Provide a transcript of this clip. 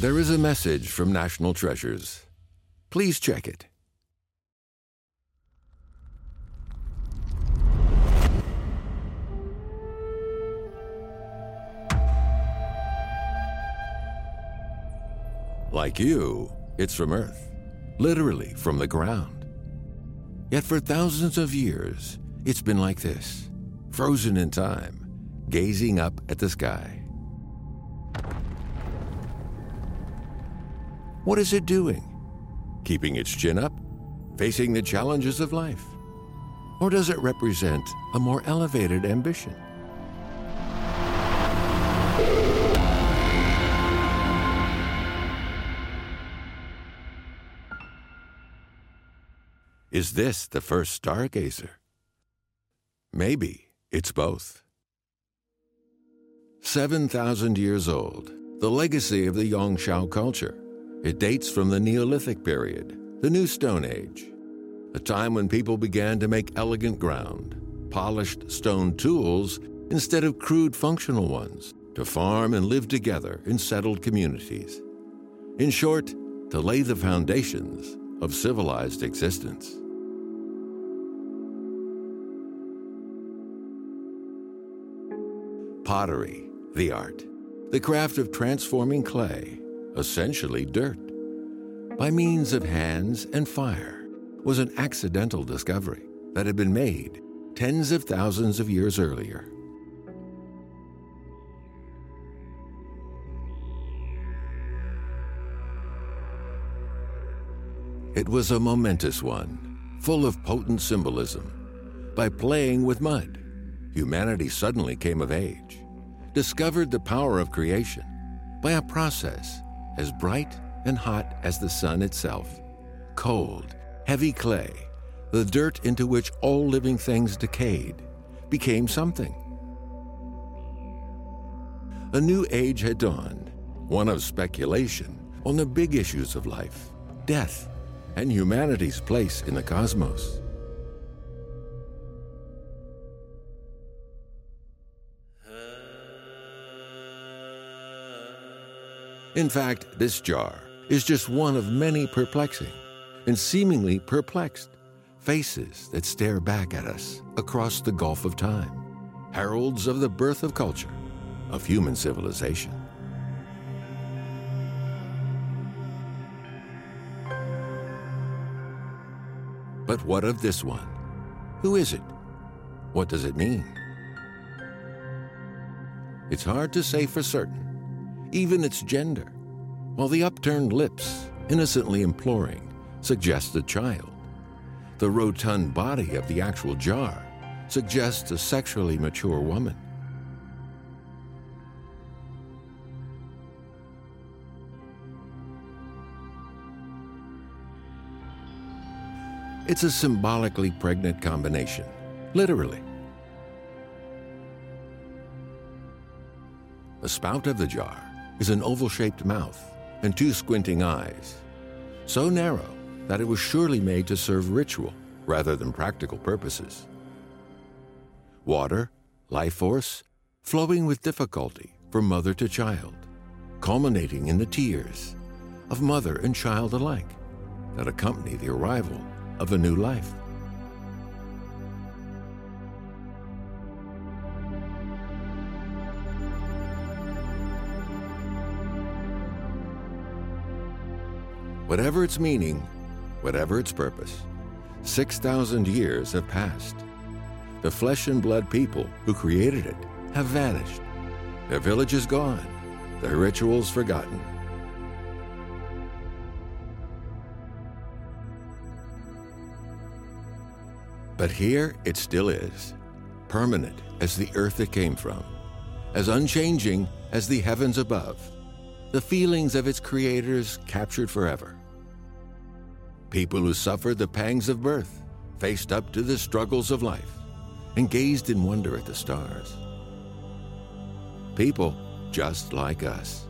There is a message from National Treasures. Please check it. Like you, it's from Earth, literally from the ground. Yet for thousands of years, it's been like this, frozen in time, gazing up at the sky. What is it doing? Keeping its chin up? Facing the challenges of life? Or does it represent a more elevated ambition? Is this the first stargazer? Maybe it's both. 7,000 years old, the legacy of the Yangshao culture. It dates from the Neolithic period, the New Stone Age, a time when people began to make elegant ground, polished stone tools instead of crude functional ones, to farm and live together in settled communities. In short, to lay the foundations of civilized existence. Pottery, the art, the craft of transforming clay, essentially dirt, by means of hands and fire, was an accidental discovery that had been made tens of thousands of years earlier. It was a momentous one, full of potent symbolism. By playing with mud, humanity suddenly came of age, discovered the power of creation by a process as bright and hot as the sun itself. Cold, heavy clay, the dirt into which all living things decayed, became something. A new age had dawned, one of speculation on the big issues of life, death, and humanity's place in the cosmos. In fact, this jar is just one of many perplexing and seemingly perplexed faces that stare back at us across the gulf of time, heralds of the birth of culture, of human civilization. But what of this one? Who is it? What does it mean? It's hard to say for certain, even its gender, while the upturned lips, innocently imploring, suggest a child. The rotund body of the actual jar suggests a sexually mature woman. It's a symbolically pregnant combination, literally. The spout of the jar is an oval shaped mouth and two squinting eyes, so narrow that it was surely made to serve ritual rather than practical purposes. Water, life force, flowing with difficulty from mother to child, culminating in the tears of mother and child alike that accompany the arrival of a new life. Whatever its meaning, whatever its purpose, 6,000 years have passed. The flesh and blood people who created it have vanished. Their village is gone, their rituals forgotten. But here it still is, permanent as the earth it came from, as unchanging as the heavens above, the feelings of its creators captured forever. People who suffered the pangs of birth, faced up to the struggles of life, and gazed in wonder at the stars. People just like us.